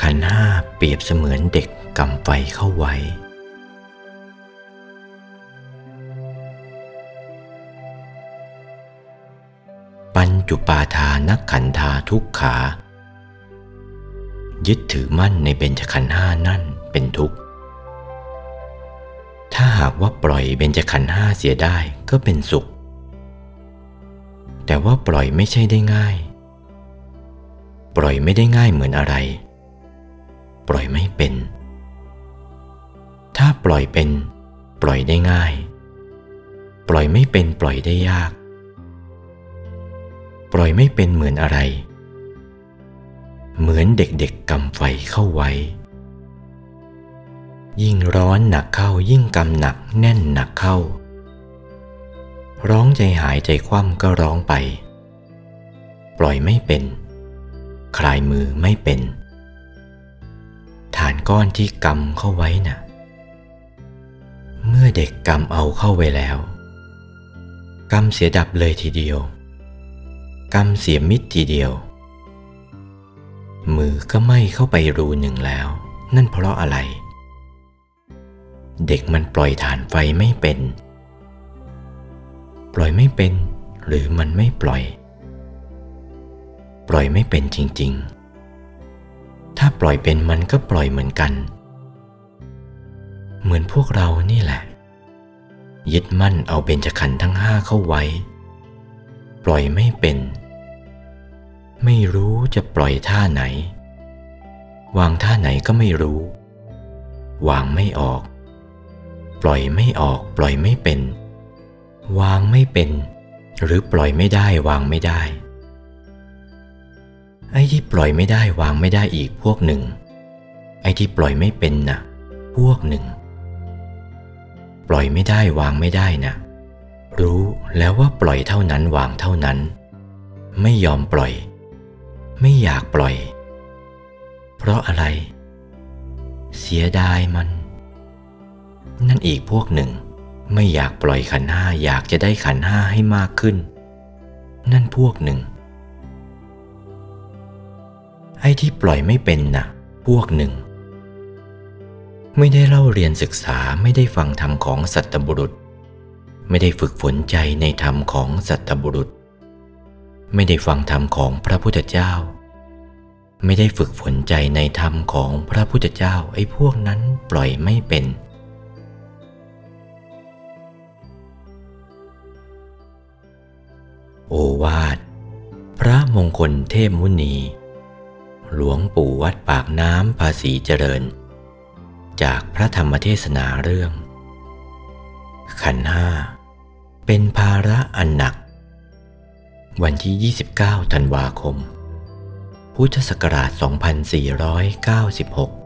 ขันห้าเปรียบเสมือนเด็กกำไฟเข้าไว้ ปัญจุปาทานักขันธาทุกขา ยึดถือมั่นในเบญจขันธ์ห้านั่นเป็นทุกข์ ถ้าหากว่าปล่อยเบญจขันธ์ห้าเสียได้ก็เป็นสุข แต่ว่าปล่อยไม่ใช่ได้ง่าย ปล่อยไม่ได้ง่ายเหมือนอะไร ปล่อยไม่เป็น ถ้าปล่อยเป็น ปล่อยได้ง่าย ปล่อยไม่เป็นปล่อยได้ยาก ปล่อยไม่เป็นเหมือนอะไร เหมือนเด็กๆกำไฟเข้าไว้ ยิ่งร้อนหนักเข้ายิ่งกำหนักแน่นหนักเข้า ร้องใจหายใจคว่ำก็ร้องไป ปล่อยไม่เป็นคลายมือไม่เป็น ก้อนที่กำเข้าไว้น่ะ เมื่อเด็กกำเอาเข้าไว้แล้วกำเสียดับเลยทีเดียวกำเสียมิดทีเดียว มือก็ไม่เข้าไปรูหนึ่งแล้ว นั่นเพราะอะไร เด็กมันปล่อยฐานไฟไม่เป็น ปล่อยไม่เป็น หรือมันไม่ปล่อย ปล่อยไม่เป็นจริง ๆ ปล่อยเป็นมันก็ปล่อยเหมือนกัน เหมือนพวกเรานี่แหละ ยึดมั่นเอาเบญจขันธ์ทั้งห้าเข้าไว้ ปล่อยไม่เป็น ไม่รู้จะปล่อยท่าไหน วางท่าไหนก็ไม่รู้ วางไม่ออก ปล่อยไม่ออก ปล่อยไม่เป็น วางไม่เป็น หรือปล่อยไม่ได้วางไม่ได้ อ้ที่ปล่อยไม่ได้วางไม่ได้อีกพวกหนึ่ง ไอ้ที่ปล่อยไม่เป็นน่ะ พวกหนึ่ง ปล่อยไม่ได้วางไม่ได้น่ะ รู้แล้วว่าปล่อยเท่านั้นวางเท่านั้น ไม่ยอมปล่อย ไม่อยากปล่อย เพราะอะไร เสียดายมัน นั่นอีกพวกหนึ่ง ไม่อยากปล่อยขันห้าอยากจะได้ขันห้าให้มากขึ้น นั่นพวกหนึ่ง ไอ้ที่ปล่อยไม่เป็นนะ่ะ พวกหนึ่ง ไม่ได้เล่าเรียนศึกษาไม่ได้ฟังธรรมของสัตบุรุษ ไม่ได้ฝึกฝนใจในธรรมของสัตบุรุษ ไม่ได้ฟังธรรมของพระพุทธเจ้า ไม่ได้ฝึกฝนใจในธรรมของพระพุทธเจ้าไอ้พวกนั้นปล่อยไม่เป็นโอวาท พระมงคลเทพมุนี หลวงปู่วัดปากน้ำภาษีเจริญ จากพระธรรมเทศนาเรื่อง ขันห้าเป็นภาระอันหนัก วันที่ 29 ธันวาคม พุทธศักราช 2496